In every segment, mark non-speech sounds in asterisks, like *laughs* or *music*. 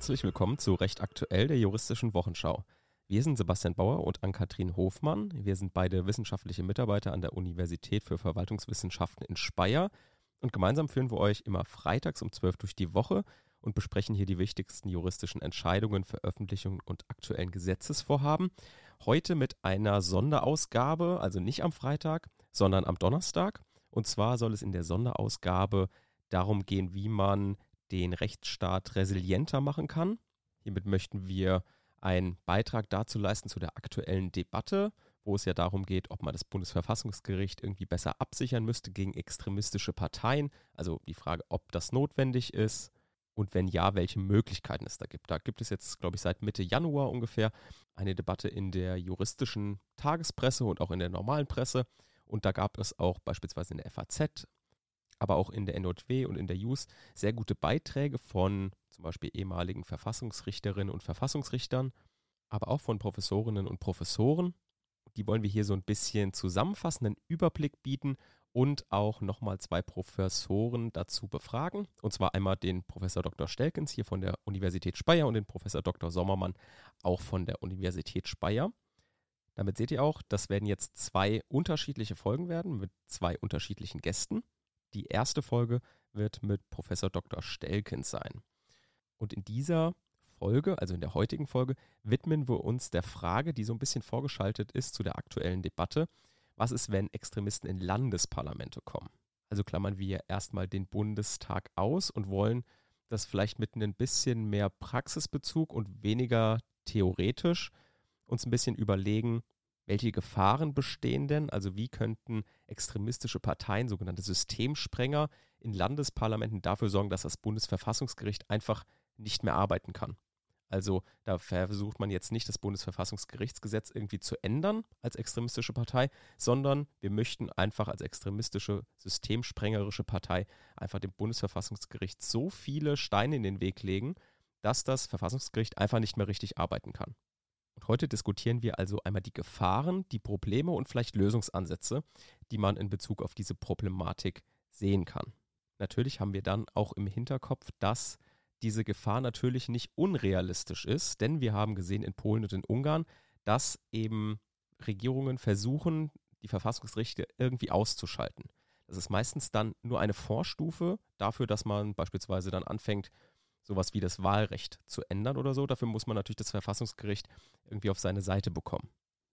Herzlich willkommen zu Recht aktuell der juristischen Wochenschau. Wir sind Sebastian Bauer und Ann-Kathrin Hofmann. Wir sind beide wissenschaftliche Mitarbeiter an der Universität für Verwaltungswissenschaften in Speyer und gemeinsam führen wir euch immer freitags um 12 durch die Woche und besprechen hier die wichtigsten juristischen Entscheidungen, Veröffentlichungen und aktuellen Gesetzesvorhaben. Heute mit einer Sonderausgabe, also nicht am Freitag, sondern am Donnerstag. Und zwar soll es in der Sonderausgabe darum gehen, wie man den Rechtsstaat resilienter machen kann. Hiermit möchten wir einen Beitrag dazu leisten zu der aktuellen Debatte, wo es ja darum geht, ob man das Bundesverfassungsgericht irgendwie besser absichern müsste gegen extremistische Parteien. Also die Frage, ob das notwendig ist und wenn ja, welche Möglichkeiten es da gibt. Da gibt es jetzt, glaube ich, seit Mitte Januar ungefähr eine Debatte in der juristischen Tagespresse und auch in der normalen Presse. Und da gab es auch beispielsweise in der FAZ aber auch in der NOW und in der JUS sehr gute Beiträge von zum Beispiel ehemaligen Verfassungsrichterinnen und Verfassungsrichtern, aber auch von Professorinnen und Professoren. Die wollen wir hier so ein bisschen zusammenfassen, einen Überblick bieten und auch nochmal zwei Professoren dazu befragen. Und zwar einmal den Professor Dr. Stelkens hier von der Universität Speyer und den Professor Dr. Sommermann auch von der Universität Speyer. Damit seht ihr auch, das werden jetzt zwei unterschiedliche Folgen werden mit zwei unterschiedlichen Gästen. Die erste Folge wird mit Professor Dr. Stelkens sein. Und in dieser Folge, also in der heutigen Folge, widmen wir uns der Frage, die so ein bisschen vorgeschaltet ist zu der aktuellen Debatte. Was ist, wenn Extremisten in Landesparlamente kommen? Also klammern wir erstmal den Bundestag aus und wollen das vielleicht mit ein bisschen mehr Praxisbezug und weniger theoretisch uns ein bisschen überlegen, welche Gefahren bestehen denn? Also wie könnten extremistische Parteien, sogenannte Systemsprenger, in Landesparlamenten dafür sorgen, dass das Bundesverfassungsgericht einfach nicht mehr arbeiten kann? Also da versucht man jetzt nicht das Bundesverfassungsgerichtsgesetz irgendwie zu ändern als extremistische Partei, sondern wir möchten einfach als extremistische, systemsprengerische Partei einfach dem Bundesverfassungsgericht so viele Steine in den Weg legen, dass das Verfassungsgericht einfach nicht mehr richtig arbeiten kann. Und heute diskutieren wir also einmal die Gefahren, die Probleme und vielleicht Lösungsansätze, die man in Bezug auf diese Problematik sehen kann. Natürlich haben wir dann auch im Hinterkopf, dass diese Gefahr natürlich nicht unrealistisch ist, denn wir haben gesehen in Polen und in Ungarn, dass eben Regierungen versuchen, die Verfassungsrechte irgendwie auszuschalten. Das ist meistens dann nur eine Vorstufe dafür, dass man beispielsweise dann anfängt, sowas wie das Wahlrecht zu ändern oder so. Dafür muss man natürlich das Verfassungsgericht irgendwie auf seine Seite bekommen.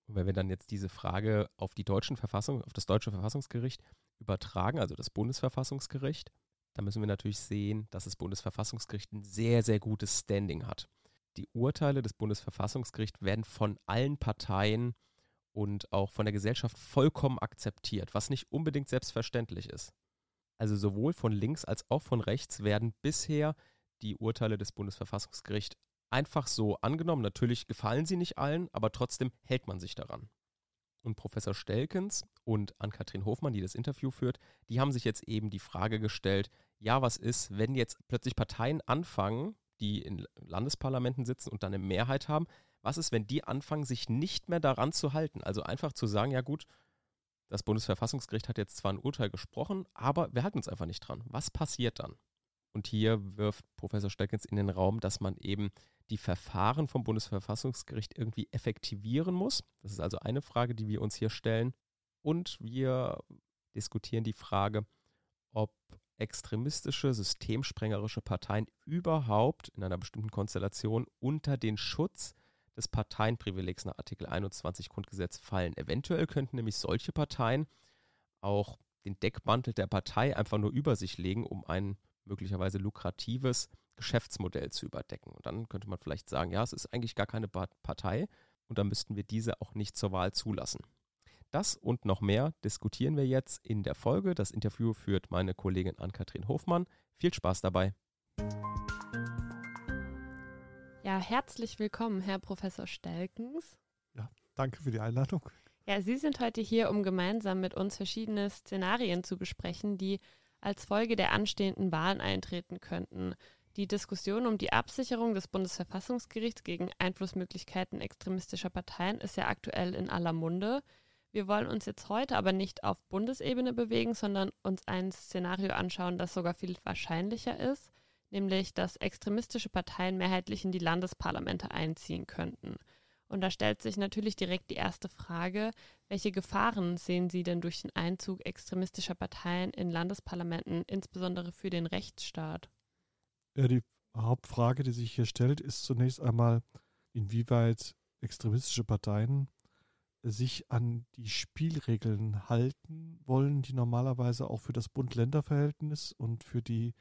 Und wenn wir dann jetzt diese Frage auf die deutschen Verfassung, auf das deutsche Verfassungsgericht übertragen, also das Bundesverfassungsgericht, dann müssen wir natürlich sehen, dass das Bundesverfassungsgericht ein sehr, sehr gutes Standing hat. Die Urteile des Bundesverfassungsgerichts werden von allen Parteien und auch von der Gesellschaft vollkommen akzeptiert, was nicht unbedingt selbstverständlich ist. Also sowohl von links als auch von rechts werden bisher die Urteile des Bundesverfassungsgerichts einfach so angenommen. Natürlich gefallen sie nicht allen, aber trotzdem hält man sich daran. Und Professor Stelkens und Ann-Kathrin Hofmann, die das Interview führt, die haben sich jetzt eben die Frage gestellt, ja, was ist, wenn jetzt plötzlich Parteien anfangen, die in Landesparlamenten sitzen und dann eine Mehrheit haben, was ist, wenn die anfangen, sich nicht mehr daran zu halten? Also einfach zu sagen, ja gut, das Bundesverfassungsgericht hat jetzt zwar ein Urteil gesprochen, aber wir halten uns einfach nicht dran. Was passiert dann? Und hier wirft Professor Steckens in den Raum, dass man eben die Verfahren vom Bundesverfassungsgericht irgendwie effektivieren muss. Das ist also eine Frage, die wir uns hier stellen. Und wir diskutieren die Frage, ob extremistische, systemsprengerische Parteien überhaupt in einer bestimmten Konstellation unter den Schutz des Parteienprivilegs nach Artikel 21 Grundgesetz fallen. Eventuell könnten nämlich solche Parteien auch den Deckmantel der Partei einfach nur über sich legen, um einen möglicherweise lukratives Geschäftsmodell zu überdecken. Und dann könnte man vielleicht sagen, ja, es ist eigentlich gar keine Partei und dann müssten wir diese auch nicht zur Wahl zulassen. Das und noch mehr diskutieren wir jetzt in der Folge. Das Interview führt meine Kollegin Ann-Kathrin Hofmann. Viel Spaß dabei. Ja, herzlich willkommen, Herr Professor Stelkens. Ja, danke für die Einladung. Ja, Sie sind heute hier, um gemeinsam mit uns verschiedene Szenarien zu besprechen, die als Folge der anstehenden Wahlen eintreten könnten. Die Diskussion um die Absicherung des Bundesverfassungsgerichts gegen Einflussmöglichkeiten extremistischer Parteien ist ja aktuell in aller Munde. Wir wollen uns jetzt heute aber nicht auf Bundesebene bewegen, sondern uns ein Szenario anschauen, das sogar viel wahrscheinlicher ist, nämlich dass extremistische Parteien mehrheitlich in die Landesparlamente einziehen könnten. Und da stellt sich natürlich direkt die erste Frage, welche Gefahren sehen Sie denn durch den Einzug extremistischer Parteien in Landesparlamenten, insbesondere für den Rechtsstaat? Ja, die Hauptfrage, die sich hier stellt, ist zunächst einmal, inwieweit extremistische Parteien sich an die Spielregeln halten wollen, die normalerweise auch für das Bund-Länder-Verhältnis und für die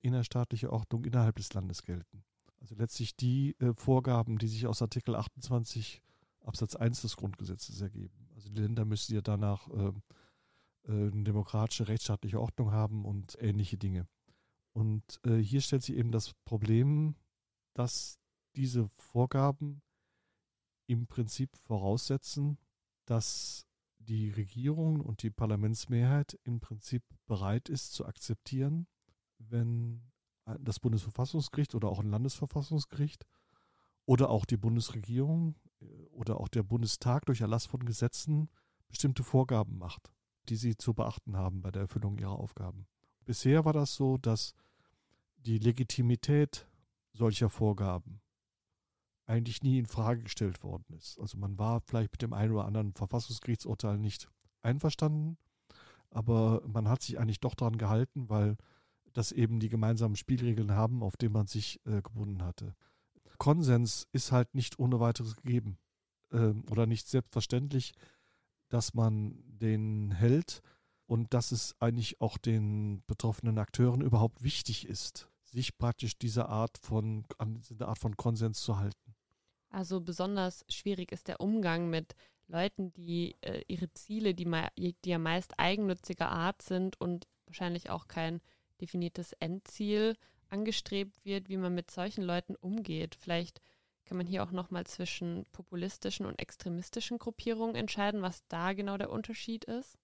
innerstaatliche Ordnung innerhalb des Landes gelten. Also letztlich die äh, Vorgaben, die sich aus Artikel 28 Absatz 1 des Grundgesetzes ergeben. Also die Länder müssen ja danach äh, äh, eine demokratische, rechtsstaatliche Ordnung haben und ähnliche Dinge. Und äh, hier stellt sich eben das Problem, dass diese Vorgaben im Prinzip voraussetzen, dass die Regierung und die Parlamentsmehrheit im Prinzip bereit ist zu akzeptieren, wenn das Bundesverfassungsgericht oder auch ein Landesverfassungsgericht oder auch die Bundesregierung äh, oder auch der Bundestag durch Erlass von Gesetzen bestimmte Vorgaben macht, die sie zu beachten haben bei der Erfüllung ihrer Aufgaben. Bisher war das so, dass die Legitimität solcher Vorgaben eigentlich nie in Frage gestellt worden ist. Also man war vielleicht mit dem einen oder anderen Verfassungsgerichtsurteil nicht einverstanden, aber man hat sich eigentlich doch daran gehalten, weil das eben die gemeinsamen Spielregeln haben, auf denen man sich äh, gebunden hatte. Konsens ist halt nicht ohne weiteres gegeben äh, oder nicht selbstverständlich, dass man den hält und dass es eigentlich auch den betroffenen Akteuren überhaupt wichtig ist, sich praktisch diese Art von, an diese Art von Konsens zu halten. Also besonders schwierig ist der Umgang mit Leuten, die äh, ihre Ziele, die, die ja meist eigennütziger Art sind und wahrscheinlich auch kein definiertes Endziel angestrebt wird, wie man mit solchen Leuten umgeht. Vielleicht kann man hier auch nochmal zwischen populistischen und extremistischen Gruppierungen entscheiden, was da genau der Unterschied ist.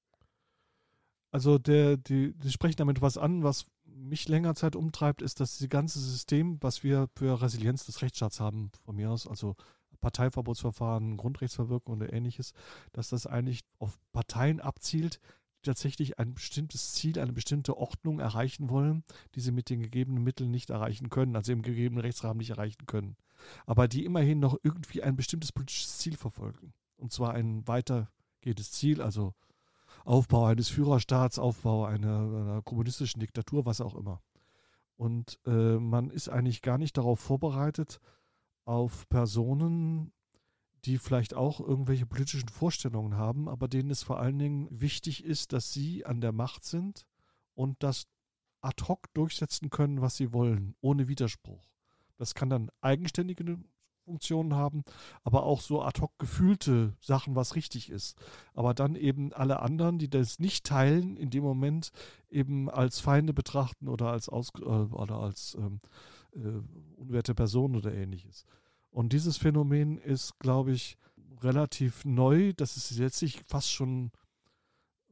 Also der, die, die sprechen damit was an, was mich länger Zeit umtreibt, ist, dass dieses ganze System, was wir für Resilienz des Rechtsstaats haben, von mir aus, also Parteiverbotsverfahren, Grundrechtsverwirkung oder ähnliches, dass das eigentlich auf Parteien abzielt, tatsächlich ein bestimmtes Ziel, eine bestimmte Ordnung erreichen wollen, die sie mit den gegebenen Mitteln nicht erreichen können, also im gegebenen Rechtsrahmen nicht erreichen können. Aber die immerhin noch irgendwie ein bestimmtes politisches Ziel verfolgen. Und zwar ein weitergehendes Ziel, also Aufbau eines Führerstaats, Aufbau einer, einer kommunistischen Diktatur, was auch immer. Und äh, man ist eigentlich gar nicht darauf vorbereitet, auf Personen, die vielleicht auch irgendwelche politischen Vorstellungen haben, aber denen es vor allen Dingen wichtig ist, dass sie an der Macht sind und das ad hoc durchsetzen können, was sie wollen, ohne Widerspruch. Das kann dann eigenständige Funktionen haben, aber auch so ad hoc gefühlte Sachen, was richtig ist. Aber dann eben alle anderen, die das nicht teilen, in dem Moment eben als Feinde betrachten oder als, Aus äh, oder als ähm, äh, unwerte Personen oder ähnliches. Und dieses Phänomen ist, glaube ich, relativ neu. Das ist letztlich fast schon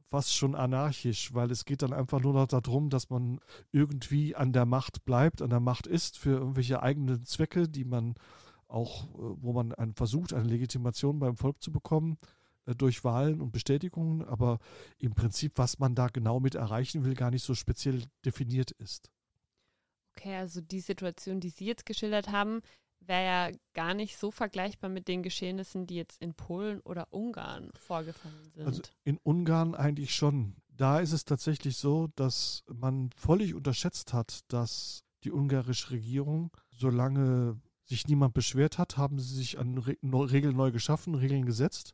fast schon anarchisch, weil es geht dann einfach nur noch darum, dass man irgendwie an der Macht bleibt, an der Macht ist für irgendwelche eigenen Zwecke, die man auch, äh, wo man einen versucht, eine Legitimation beim Volk zu bekommen äh, durch Wahlen und Bestätigungen, aber im Prinzip, was man da genau mit erreichen will, gar nicht so speziell definiert ist. Okay, also die Situation, die Sie jetzt geschildert haben, wäre ja gar nicht so vergleichbar mit den Geschehnissen, die jetzt in Polen oder Ungarn vorgefallen sind. Also in Ungarn eigentlich schon. Da ist es tatsächlich so, dass man völlig unterschätzt hat, dass die ungarische Regierung, solange sich niemand beschwert hat, haben sie sich an Regeln neu geschaffen, Regeln gesetzt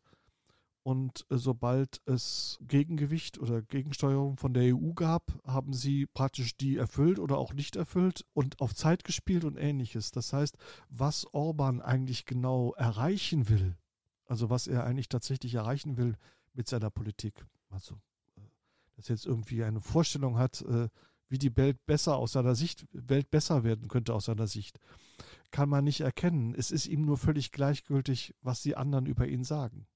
und äh, sobald es Gegengewicht oder Gegensteuerung von der EU gab, haben sie praktisch die erfüllt oder auch nicht erfüllt und auf Zeit gespielt und ähnliches. Das heißt, was Orban eigentlich genau erreichen will, also was er eigentlich tatsächlich erreichen will mit seiner Politik, also äh, dass jetzt irgendwie eine Vorstellung hat, äh, wie die Welt besser aus seiner Sicht, Welt besser werden könnte aus seiner Sicht, kann man nicht erkennen. Es ist ihm nur völlig gleichgültig, was die anderen über ihn sagen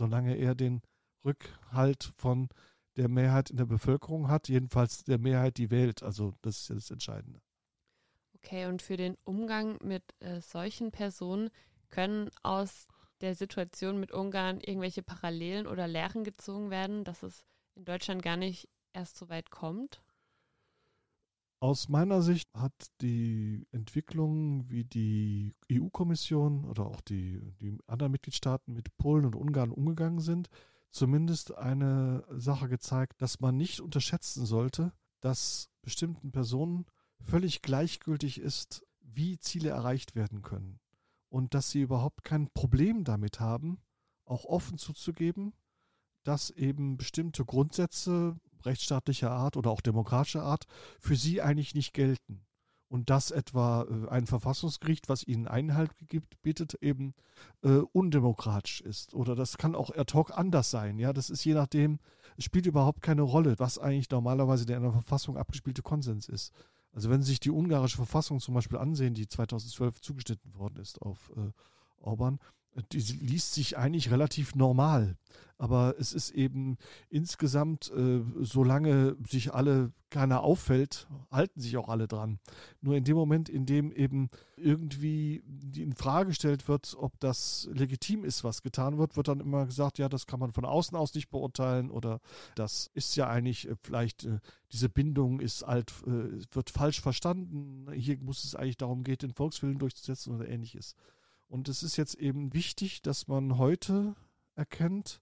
solange er den Rückhalt von der Mehrheit in der Bevölkerung hat, jedenfalls der Mehrheit, die wählt. Also das ist ja das Entscheidende. Okay, und für den Umgang mit äh, solchen Personen können aus der Situation mit Ungarn irgendwelche Parallelen oder Lehren gezogen werden, dass es in Deutschland gar nicht erst so weit kommt? Aus meiner Sicht hat die Entwicklung, wie die EU-Kommission oder auch die, die anderen Mitgliedstaaten mit Polen und Ungarn umgegangen sind, zumindest eine Sache gezeigt, dass man nicht unterschätzen sollte, dass bestimmten Personen völlig gleichgültig ist, wie Ziele erreicht werden können. Und dass sie überhaupt kein Problem damit haben, auch offen zuzugeben, dass eben bestimmte Grundsätze rechtsstaatlicher Art oder auch demokratischer Art für sie eigentlich nicht gelten. Und dass etwa äh, ein Verfassungsgericht, was ihnen Einhalt gibt, bietet, eben äh, undemokratisch ist. Oder das kann auch ad hoc anders sein. Ja, das ist je nachdem, es spielt überhaupt keine Rolle, was eigentlich normalerweise der in der Verfassung abgespielte Konsens ist. Also wenn Sie sich die ungarische Verfassung zum Beispiel ansehen, die 2012 zugeschnitten worden ist auf äh, Orban, die liest sich eigentlich relativ normal. Aber es ist eben insgesamt, äh, solange sich alle keiner auffällt, halten sich auch alle dran. Nur in dem Moment, in dem eben irgendwie in Frage gestellt wird, ob das legitim ist, was getan wird, wird dann immer gesagt, ja, das kann man von außen aus nicht beurteilen oder das ist ja eigentlich äh, vielleicht, äh, diese Bindung ist alt, äh, wird falsch verstanden. Hier muss es eigentlich darum gehen, den Volkswillen durchzusetzen oder ähnliches. Und es ist jetzt eben wichtig, dass man heute erkennt,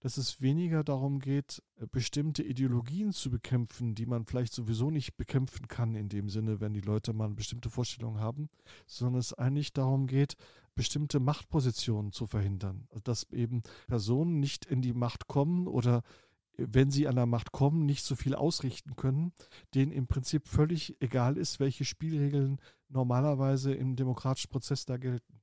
dass es weniger darum geht, äh, bestimmte Ideologien zu bekämpfen, die man vielleicht sowieso nicht bekämpfen kann in dem Sinne, wenn die Leute mal bestimmte Vorstellung haben, sondern es eigentlich darum geht, bestimmte Machtpositionen zu verhindern. Also, dass eben Personen nicht in die Macht kommen oder äh, wenn sie an der Macht kommen, nicht so viel ausrichten können, denen im Prinzip völlig egal ist, welche Spielregeln normalerweise im demokratischen Prozess da gelten.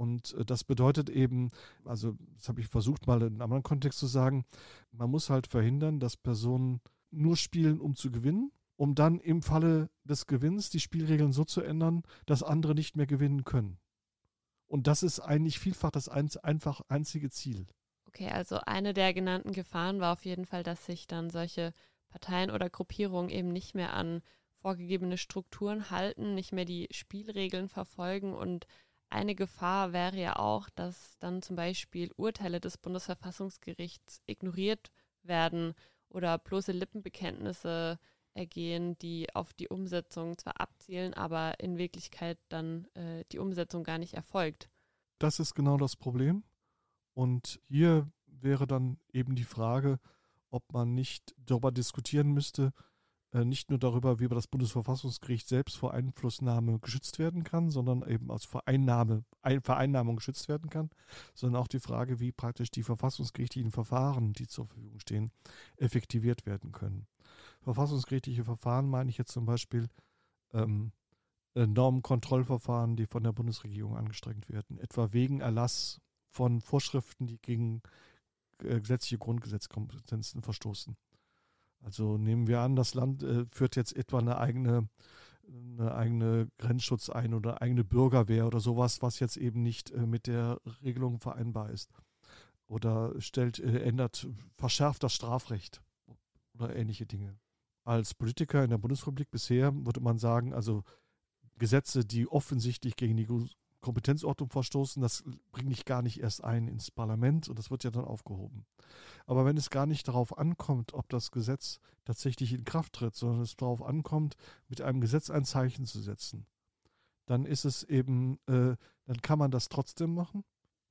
Und äh, das bedeutet eben, also das habe ich versucht mal in einem anderen Kontext zu sagen, man muss halt verhindern, dass Personen nur spielen, um zu gewinnen, um dann im Falle des Gewinns die Spielregeln so zu ändern, dass andere nicht mehr gewinnen können. Und das ist eigentlich vielfach das ein, einfach einzige Ziel. Okay, also eine der genannten Gefahren war auf jeden Fall, dass sich dann solche Parteien oder Gruppierungen eben nicht mehr an vorgegebene Strukturen halten, nicht mehr die Spielregeln verfolgen und eine Gefahr wäre ja auch, dass dann zum Beispiel Urteile des Bundesverfassungsgerichts ignoriert werden oder bloße Lippenbekenntnisse ergehen, die auf die Umsetzung zwar abzielen, aber in Wirklichkeit dann äh, die Umsetzung gar nicht erfolgt. Das ist genau das Problem. Und hier wäre dann eben die Frage, ob man nicht darüber diskutieren müsste, nicht nur darüber, wie das Bundesverfassungsgericht selbst vor Einflussnahme geschützt werden kann, sondern eben als Vereinnahme, Vereinnahmung geschützt werden kann, sondern auch die Frage, wie praktisch die verfassungsgerichtlichen Verfahren, die zur Verfügung stehen, effektiviert werden können. Verfassungsgerichtliche Verfahren meine ich jetzt zum Beispiel ähm, äh, Normenkontrollverfahren, die von der Bundesregierung angestrengt werden, etwa wegen Erlass von Vorschriften, die gegen äh, gesetzliche Grundgesetzkompetenzen verstoßen. Also nehmen wir an, das Land äh, führt jetzt etwa eine eigene, eine eigene Grenzschutz ein oder eigene Bürgerwehr oder sowas, was jetzt eben nicht äh, mit der Regelung vereinbar ist. Oder stellt, äh, ändert, verschärft das Strafrecht oder ähnliche Dinge. Als Politiker in der Bundesrepublik bisher würde man sagen, also Gesetze, die offensichtlich gegen die Kompetenzordnung verstoßen, das bringe ich gar nicht erst ein ins Parlament und das wird ja dann aufgehoben. Aber wenn es gar nicht darauf ankommt, ob das Gesetz tatsächlich in Kraft tritt, sondern es darauf ankommt, mit einem Gesetz ein Zeichen zu setzen, dann ist es eben, äh, dann kann man das trotzdem machen.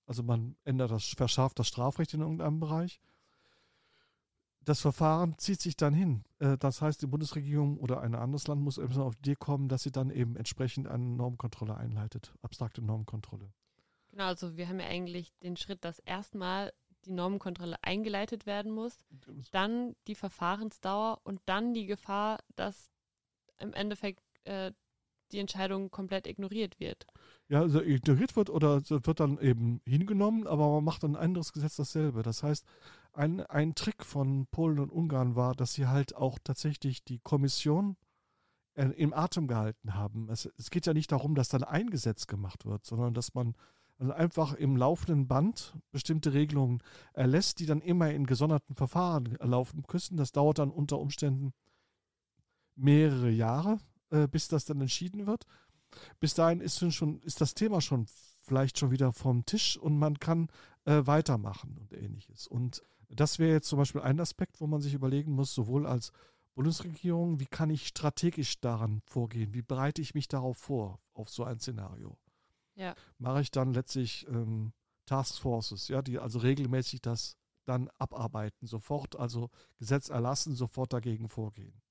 Also man ändert das, verschärft das Strafrecht in irgendeinem Bereich das Verfahren zieht sich dann hin. Äh, das heißt, die Bundesregierung oder ein anderes Land muss eben auf die Idee kommen, dass sie dann eben entsprechend eine Normkontrolle einleitet, abstrakte Normkontrolle. Genau, also wir haben ja eigentlich den Schritt, dass erstmal die Normenkontrolle eingeleitet werden muss, dann die Verfahrensdauer und dann die Gefahr, dass im Endeffekt äh, die Entscheidung komplett ignoriert wird. Ja, also ignoriert wird oder wird dann eben hingenommen, aber man macht ein anderes Gesetz dasselbe. Das heißt, ein, ein Trick von Polen und Ungarn war, dass sie halt auch tatsächlich die Kommission äh, im Atem gehalten haben. Es, es, geht ja nicht darum, dass dann ein Gesetz gemacht wird, sondern dass man also einfach im laufenden Band bestimmte Regelungen erlässt, die dann immer in gesonderten Verfahren laufen müssen. Das dauert dann unter Umständen mehrere Jahre, äh, bis das dann entschieden wird. Bis dahin ist, schon, ist das Thema schon vielleicht schon wieder vom Tisch und man kann äh, weitermachen und ähnliches. Und das wäre jetzt zum Beispiel ein Aspekt, wo man sich überlegen muss, sowohl als Bundesregierung, wie kann ich strategisch daran vorgehen? Wie bereite ich mich darauf vor, auf so ein Szenario? Ja. Mache ich dann letztlich ähm, Taskforces, ja, die also regelmäßig das dann abarbeiten, sofort also Gesetz erlassen, sofort dagegen vorgehen.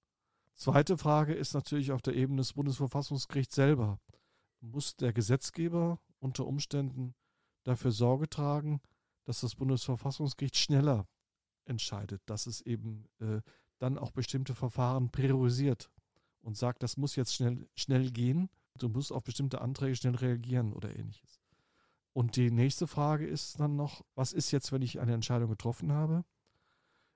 Zweite Frage ist natürlich auf der Ebene des Bundesverfassungsgerichts selber. Muss der Gesetzgeber unter Umständen dafür Sorge tragen, dass das Bundesverfassungsgericht schneller entscheidet, dass es eben äh, dann auch bestimmte Verfahren priorisiert und sagt, das muss jetzt schnell, schnell gehen, du musst auf bestimmte Anträge schnell reagieren oder ähnliches. Und die nächste Frage ist dann noch, was ist jetzt, wenn ich eine Entscheidung getroffen habe?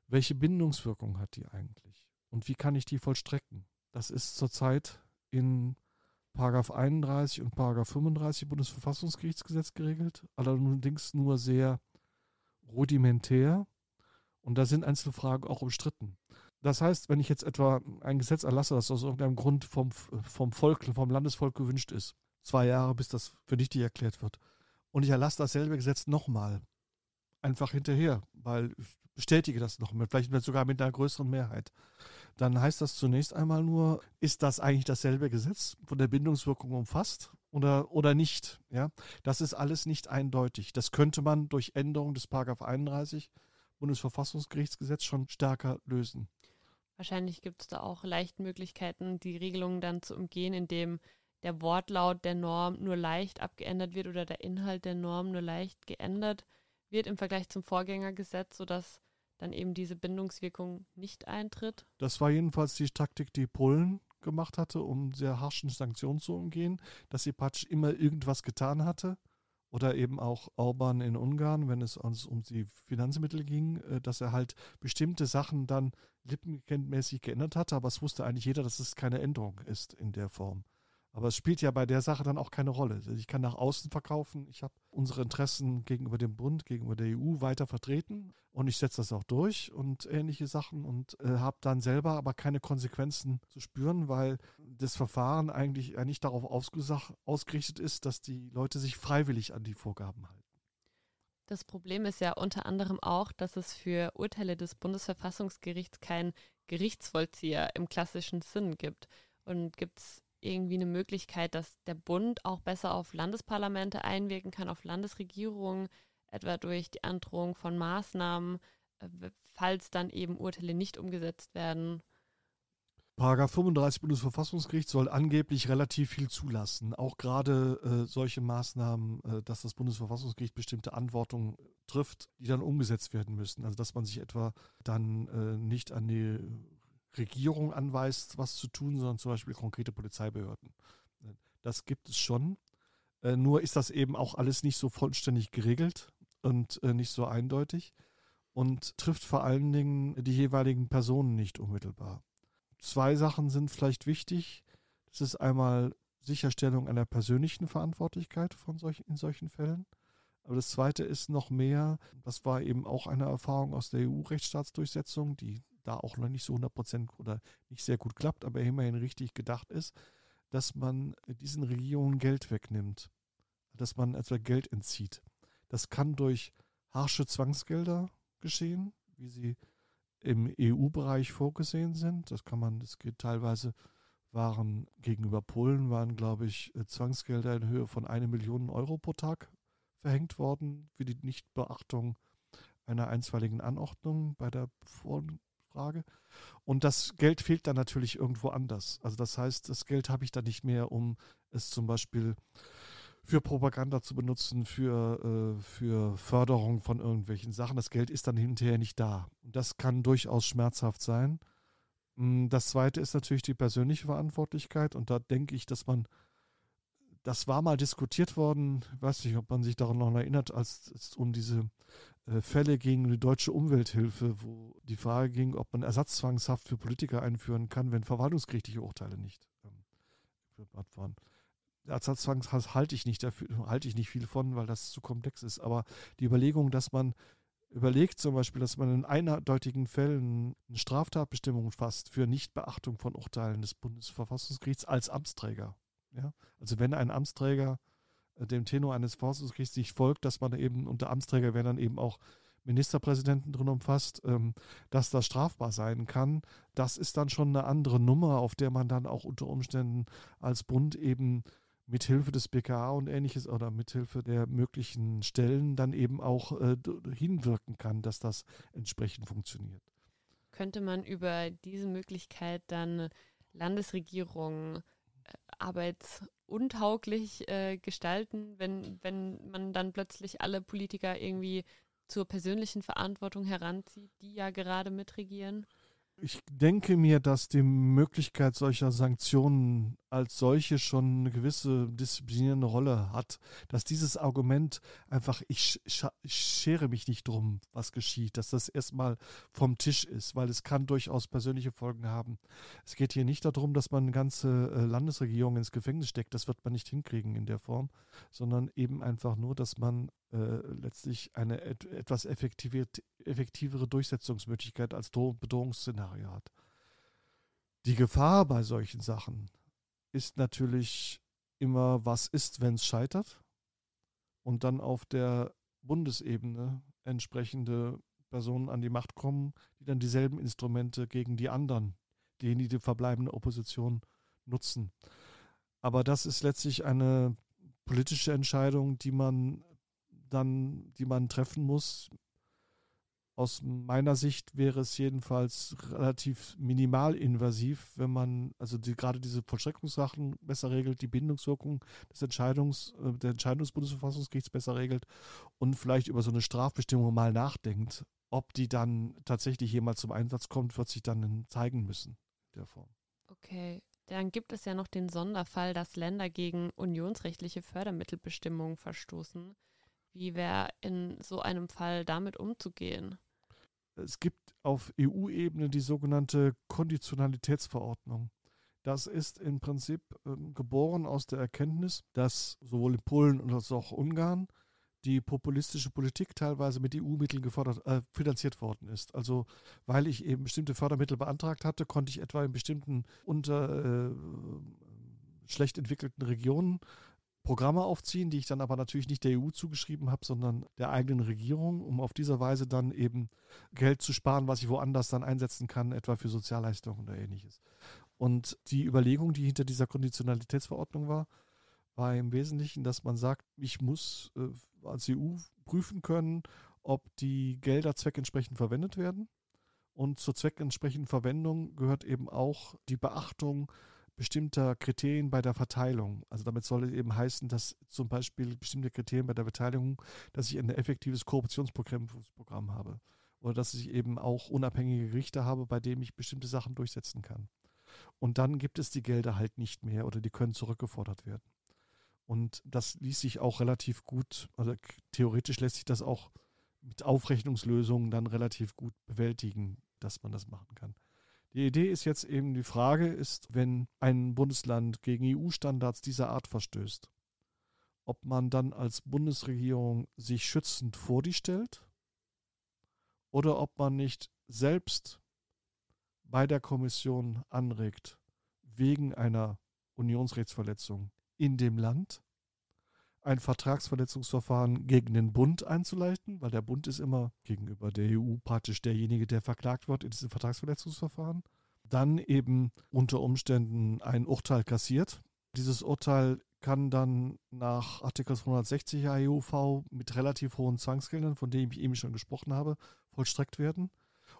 Welche Bindungswirkung hat die eigentlich? Und wie kann ich die vollstrecken? Das ist zurzeit in Paragraph 31 und Paragraph 35 Bundesverfassungsgerichtsgesetz geregelt, allerdings nur sehr rudimentär. Und da sind einzelne Fragen auch umstritten. Das heißt, wenn ich jetzt etwa ein Gesetz erlasse, das aus irgendeinem Grund vom, vom Volk, vom Landesvolk gewünscht ist, zwei Jahre, bis das für nichtig erklärt wird, und ich erlasse dasselbe Gesetz nochmal, einfach hinterher, weil ich bestätige das nochmal, vielleicht sogar mit einer größeren Mehrheit, dann heißt das zunächst einmal nur, ist das eigentlich dasselbe Gesetz von der Bindungswirkung umfasst oder, oder nicht? Ja, das ist alles nicht eindeutig. Das könnte man durch Änderung des Paragraph 31 Bundesverfassungsgerichtsgesetz schon stärker lösen. Wahrscheinlich gibt es da auch leicht Möglichkeiten, die Regelungen dann zu umgehen, indem der Wortlaut der Norm nur leicht abgeändert wird oder der Inhalt der Norm nur leicht geändert wird im Vergleich zum Vorgängergesetz, sodass dann eben diese Bindungswirkung nicht eintritt. Das war jedenfalls die Taktik, die Polen gemacht hatte, um sehr harschen Sanktionen zu umgehen, dass sie praktisch immer irgendwas getan hatte oder eben auch Orban in Ungarn, wenn es uns um die Finanzmittel ging, äh, dass er halt bestimmte Sachen dann lippenkennmäßig geändert hatte, aber es wusste eigentlich jeder, dass es keine Änderung ist in der Form. Aber es spielt ja bei der Sache dann auch keine Rolle. Ich kann nach außen verkaufen, ich habe unsere Interessen gegenüber dem Bund, gegenüber der EU weiter vertreten und ich setze das auch durch und ähnliche Sachen und äh, habe dann selber aber keine Konsequenzen zu spüren, weil das Verfahren eigentlich äh, nicht darauf ausgerichtet ist, dass die Leute sich freiwillig an die Vorgaben halten. Das Problem ist ja unter anderem auch, dass es für Urteile des Bundesverfassungsgerichts keinen Gerichtsvollzieher im klassischen Sinn gibt. Und gibt es irgendwie eine Möglichkeit, dass der Bund auch besser auf Landesparlamente einwirken kann, auf Landesregierungen, etwa durch die Androhung von Maßnahmen, äh, falls dann eben Urteile nicht umgesetzt werden. Paragraph 35 Bundesverfassungsgericht soll angeblich relativ viel zulassen. Auch gerade äh, solche Maßnahmen, äh, dass das Bundesverfassungsgericht bestimmte Antworten trifft, die dann umgesetzt werden müssen. Also dass man sich etwa dann äh, nicht an die Regierung anweist, was zu tun, sondern zum Beispiel konkrete Polizeibehörden. Das gibt es schon. Äh, nur ist das eben auch alles nicht so vollständig geregelt und äh, nicht so eindeutig und trifft vor allen Dingen die jeweiligen Personen nicht unmittelbar. Zwei Sachen sind vielleicht wichtig. Das ist einmal Sicherstellung einer persönlichen Verantwortlichkeit von solch, in solchen Fällen. Aber das Zweite ist noch mehr, das war eben auch eine Erfahrung aus der EU-Rechtsstaatsdurchsetzung, die da auch noch nicht so 100 Prozent oder nicht sehr gut klappt, aber immerhin richtig gedacht ist, dass man diesen Regierungen Geld wegnimmt, dass man etwa Geld entzieht. Das kann durch harsche Zwangsgelder geschehen, wie sie im EU-Bereich vorgesehen sind. Das kann man, das geht teilweise, waren gegenüber Polen, waren, glaube ich, Zwangsgelder in Höhe von eine Million Euro pro Tag verhängt worden für die Nichtbeachtung einer einstweiligen Anordnung bei der Frage. Und das Geld fehlt dann natürlich irgendwo anders. Also das heißt, das Geld habe ich dann nicht mehr, um es zum Beispiel für Propaganda zu benutzen, für, äh, für Förderung von irgendwelchen Sachen. Das Geld ist dann hinterher nicht da. Und das kann durchaus schmerzhaft sein. Mm, das zweite ist natürlich die persönliche Verantwortlichkeit. Und da denke ich, dass man, das war mal diskutiert worden, ich weiß nicht, ob man sich daran noch erinnert, als es um diese Fälle gegen die deutsche Umwelthilfe, wo die Frage ging, ob man Ersatzzwangshaft für Politiker einführen kann, wenn verwaltungsgerichtliche Urteile nicht ähm, waren. Ersatzzwangshaft halte ich nicht dafür, halte ich nicht viel von, weil das zu komplex ist. Aber die Überlegung, dass man überlegt zum Beispiel, dass man in eindeutigen Fällen eine Straftatbestimmung fasst für Nichtbeachtung von Urteilen des Bundesverfassungsgerichts als Amtsträger. Ja? Also wenn ein Amtsträger dem Tenor eines Verfassungsgerichts folgt, dass man eben unter Amtsträger werden dann eben auch Ministerpräsidenten drin umfasst, ähm, dass das strafbar sein kann. Das ist dann schon eine andere Nummer, auf der man dann auch unter Umständen als Bund eben mithilfe des BKA und ähnliches oder mithilfe der möglichen Stellen dann eben auch äh, hinwirken kann, dass das entsprechend funktioniert. Könnte man über diese Möglichkeit dann Landesregierungen äh, arbeitsuntauglich äh, gestalten, wenn, wenn man dann plötzlich alle Politiker irgendwie zur persönlichen Verantwortung heranzieht, die ja gerade mitregieren? Ich denke mir, dass die Möglichkeit solcher Sanktionen als solche schon eine gewisse disziplinierende Rolle hat. Dass dieses Argument einfach, ich, schere mich nicht drum, was geschieht, dass das erstmal vom Tisch ist, weil es kann durchaus persönliche Folgen haben. Es geht hier nicht darum, dass man eine ganze äh, Landesregierung ins Gefängnis steckt. Das wird man nicht hinkriegen in der Form, sondern eben einfach nur, dass man äh, letztlich eine et etwas effektivere Durchsetzungsmöglichkeit als Bedrohungsszenario hat. Die Gefahr bei solchen Sachen ist natürlich immer, was ist, wenn es scheitert? Und dann auf der Bundesebene entsprechende Personen an die Macht kommen, die dann dieselben Instrumente gegen die anderen, die die verbleibende Opposition nutzen. Aber das ist letztlich eine politische Entscheidung, die man dann, die man treffen muss. Aus meiner Sicht wäre es jedenfalls relativ minimalinvasiv, wenn man also die, gerade diese Vollstreckungssachen besser regelt, die Bindungswirkung des Entscheidungs, äh, der Entscheidung des Bundesverfassungsgerichts besser regelt und vielleicht über so eine Strafbestimmung mal nachdenkt. Ob die dann tatsächlich jemals zum Einsatz kommt, wird sich dann zeigen müssen der Form. Okay. Dann gibt es ja noch den Sonderfall, dass Länder gegen unionsrechtliche Fördermittelbestimmungen verstoßen. Wie wäre in so einem Fall damit umzugehen? Es gibt auf EU-Ebene die sogenannte Konditionalitätsverordnung. Das ist im Prinzip äh, geboren aus der Erkenntnis, dass sowohl in Polen als auch Ungarn die populistische Politik teilweise mit EU-Mitteln äh, finanziert worden ist. Also weil ich eben bestimmte Fördermittel beantragt hatte, konnte ich etwa in bestimmten unter äh, schlecht entwickelten Regionen Programme aufziehen, die ich dann aber natürlich nicht der EU zugeschrieben habe, sondern der eigenen Regierung, um auf diese Weise dann eben Geld zu sparen, was ich woanders dann einsetzen kann, etwa für Sozialleistungen oder ähnliches. Und die Überlegung, die hinter dieser Konditionalitätsverordnung war, war im Wesentlichen, dass man sagt, ich muss äh, als EU prüfen können, ob die Gelder zweckentsprechend verwendet werden. Und zur zweckentsprechenden Verwendung gehört eben auch die Beachtung bestimmter Kriterien bei der Verteilung. Also damit soll es eben heißen, dass zum Beispiel bestimmte Kriterien bei der Beteiligung, dass ich ein effektives Korruptionsprogramm habe. Oder dass ich eben auch unabhängige Gerichte habe, bei denen ich bestimmte Sachen durchsetzen kann. Und dann gibt es die Gelder halt nicht mehr oder die können zurückgefordert werden. Und das ließ sich auch relativ gut, also theoretisch lässt sich das auch mit Aufrechnungslösungen dann relativ gut bewältigen, dass man das machen kann. Die Idee ist jetzt eben, die Frage ist, wenn ein Bundesland gegen EU-Standards dieser Art verstößt, ob man dann als Bundesregierung sich schützend vor die stellt oder ob man nicht selbst bei der Kommission anregt, wegen einer Unionsrechtsverletzung in dem Land ein Vertragsverletzungsverfahren gegen den Bund einzuleiten, weil der Bund ist immer gegenüber der EU praktisch derjenige, der verklagt wird in diesem Vertragsverletzungsverfahren. Dann eben unter Umständen ein Urteil kassiert. Dieses Urteil kann dann nach Artikel 260 AEUV mit relativ hohen Zwangsgeldern, von denen ich eben schon gesprochen habe, vollstreckt werden.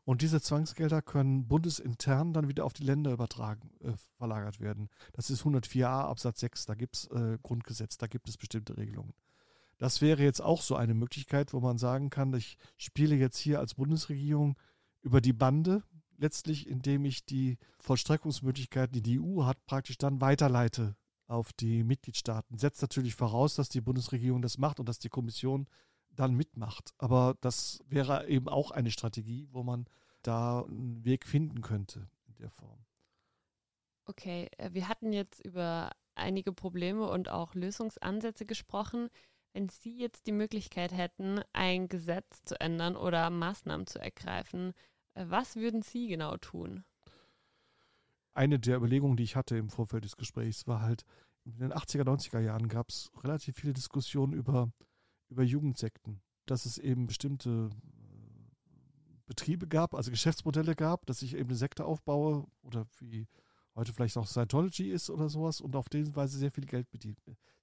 Und diese Zwangsgelder können bundesintern dann wieder auf die Länder übertragen, äh, verlagert werden. Das ist 104a Absatz 6, da gibt es äh, Grundgesetz, da gibt es bestimmte Regelungen. Das wäre jetzt auch so eine Möglichkeit, wo man sagen kann, ich spiele jetzt hier als Bundesregierung über die Bande, letztlich indem ich die Vollstreckungsmöglichkeiten, die die EU hat, praktisch dann weiterleite auf die Mitgliedstaaten. Setzt natürlich voraus, dass die Bundesregierung das macht und dass die Kommission dann mitmacht. Aber das wäre eben auch eine Strategie, wo man da einen Weg finden könnte in der Form. Okay, äh, wir hatten jetzt über einige Probleme und auch Lösungsansätze gesprochen. Wenn Sie jetzt die Möglichkeit hätten, ein Gesetz zu ändern oder Maßnahmen zu ergreifen, äh, was würden Sie genau tun? Eine der Überlegungen, die ich hatte im Vorfeld des Gesprächs, war halt, in den 80er, 90er Jahren gab es relativ viele Diskussionen über über Jugendsekten, dass es eben bestimmte Betriebe gab, also Geschäftsmodelle gab, dass ich eben eine Sekte aufbaue oder wie heute vielleicht auch Scientology ist oder sowas und auf diese Weise sehr viel Geld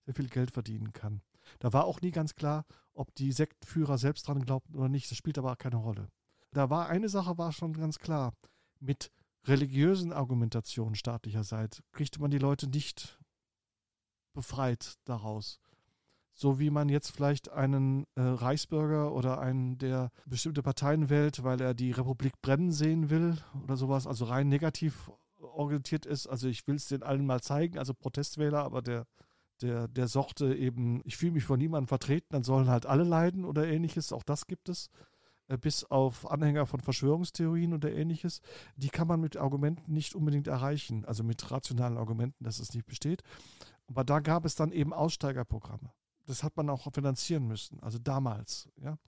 sehr viel Geld verdienen kann. Da war auch nie ganz klar, ob die Sektenführer selbst dran glaubten oder nicht. Das spielt aber keine Rolle. Da war eine Sache war schon ganz klar. Mit religiösen Argumentationen staatlicherseits kriegte man die Leute nicht befreit daraus. So wie man jetzt vielleicht einen äh, Reichsbürger oder einen, der bestimmte Parteien wählt, weil er die Republik brennen sehen will oder sowas, also rein negativ orientiert ist. Also ich will es den allen mal zeigen, also Protestwähler, aber der, der, der Sorte eben, ich fühle mich von niemandem vertreten, dann sollen halt alle leiden oder ähnliches, auch das gibt es, äh, bis auf Anhänger von Verschwörungstheorien oder ähnliches, die kann man mit Argumenten nicht unbedingt erreichen, also mit rationalen Argumenten, dass es nicht besteht. Aber da gab es dann eben Aussteigerprogramme. Das hat man auch finanzieren müssen, also damals, ja.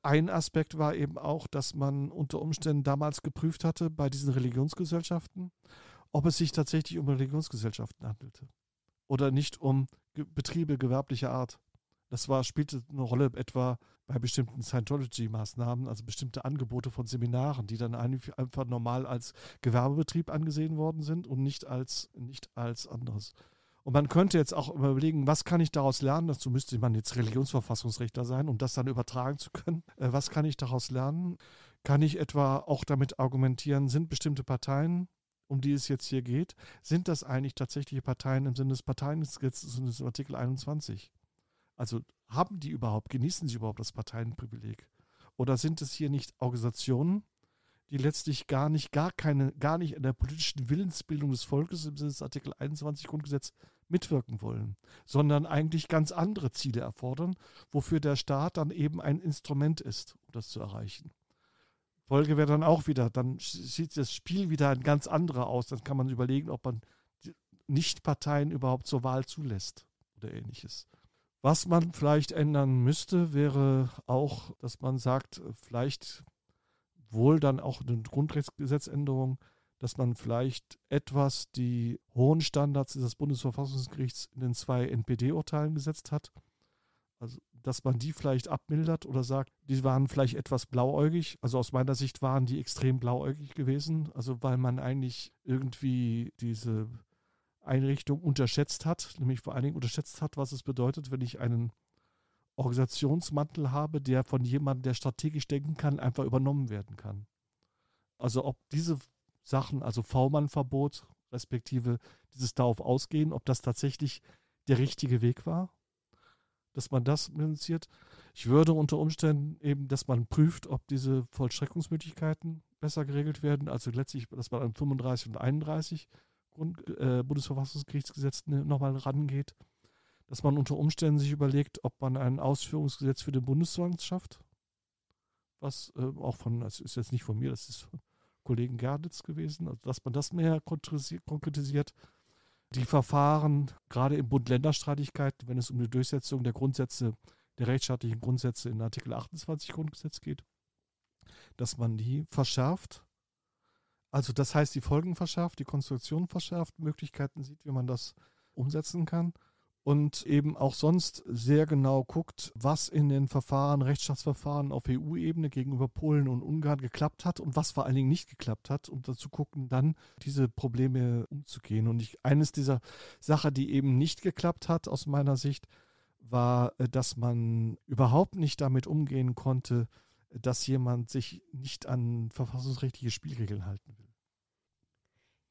Ein Aspekt war eben auch, dass man unter Umständen damals geprüft hatte bei diesen Religionsgesellschaften, ob es sich tatsächlich um Religionsgesellschaften handelte oder nicht um Betriebe gewerblicher Art. Das war, spielte eine Rolle etwa bei bestimmten Scientology-Maßnahmen, also bestimmte Angebote von Seminaren, die dann einfach normal als Gewerbebetrieb angesehen worden sind und nicht als, nicht als anderes. Und man könnte jetzt auch überlegen, was kann ich daraus lernen? Dazu müsste man jetzt Religionsverfassungsrechtler sein, um das dann übertragen zu können. Äh, was kann ich daraus lernen? Kann ich etwa auch damit argumentieren, sind bestimmte Parteien, um die es jetzt hier geht, sind das eigentlich tatsächliche Parteien im Sinne des Parteiengesetzes des Artikel 21? Also haben die überhaupt, genießen sie überhaupt das Parteienprivileg? Oder sind es hier nicht Organisationen, die letztlich gar nicht, gar keine, gar nicht in der politischen Willensbildung des Volkes im Sinne des Artikel 21 Grundgesetz mitwirken wollen, sondern eigentlich ganz andere Ziele erfordern, wofür der Staat dann eben ein Instrument ist, um das zu erreichen. Folge wäre dann auch wieder, dann sieht das Spiel wieder ein ganz anderer aus. Dann kann man überlegen, ob man Nichtparteien überhaupt zur Wahl zulässt oder ähnliches. Was man vielleicht ändern müsste, wäre auch, dass man sagt, vielleicht wohl dann auch eine Grundgesetzänderung, dass man vielleicht etwas die hohen Standards des Bundesverfassungsgerichts in den zwei NPD-Urteilen gesetzt hat. Also, dass man die vielleicht abmildert oder sagt, die waren vielleicht etwas blauäugig. Also aus meiner Sicht waren die extrem blauäugig gewesen. Also weil man eigentlich irgendwie diese Einrichtung unterschätzt hat, nämlich vor allen Dingen unterschätzt hat, was es bedeutet, wenn ich einen Organisationsmantel habe, der von jemandem, der strategisch denken kann, einfach übernommen werden kann. Also ob diese Sachen, also V-Mann-Verbot, respektive dieses darauf ausgehen, ob das tatsächlich der richtige Weg war, dass man das minimiert. Ich würde unter Umständen eben, dass man prüft, ob diese Vollstreckungsmöglichkeiten besser geregelt werden, also letztlich, dass man an 35 und 31 Grund, äh, Bundesverfassungsgerichtsgesetz nochmal rangeht dass man unter Umständen sich überlegt, ob man ein Ausführungsgesetz für den Bundeszwang schafft. Was äh, auch von, das ist jetzt nicht von mir, das ist von Kollegen Gerditz gewesen, also dass man das mehr konkretisiert. Die Verfahren, gerade im Bund-Länder-Streitigkeiten, wenn es um die Durchsetzung der Grundsätze, der rechtsstaatlichen Grundsätze in Artikel 28 Grundgesetz geht, dass man die verschärft. Also das heißt, die Folgen verschärft, die Konstruktion verschärft, Möglichkeiten sieht, wie man das umsetzen kann und eben auch sonst sehr genau guckt, was in den Verfahren, Rechtsstaatsverfahren auf EU-Ebene gegenüber Polen und Ungarn geklappt hat und was vor allen Dingen nicht geklappt hat, um dazu gucken, dann diese Probleme umzugehen. Und ich, eines dieser Sachen, die eben nicht geklappt hat aus meiner Sicht, war, äh, dass man überhaupt nicht damit umgehen konnte, dass jemand sich nicht an verfassungsrechtliche Spielregeln halten will.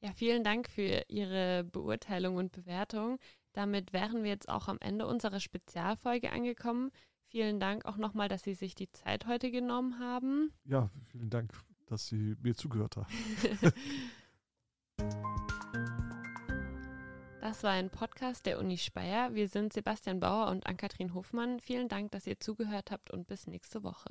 Ja, vielen Dank für Ihre Beurteilung und Bewertung. Damit wären wir jetzt auch am Ende unserer Spezialfolge angekommen. Vielen Dank auch nochmal, dass Sie sich die Zeit heute genommen haben. Ja, vielen Dank, dass Sie mir zugehört haben. *laughs* Das war ein Podcast der Uni Speyer. Wir sind Sebastian Bauer und Ann-Kathrin Hofmann. Vielen Dank, dass ihr zugehört habt und bis nächste Woche.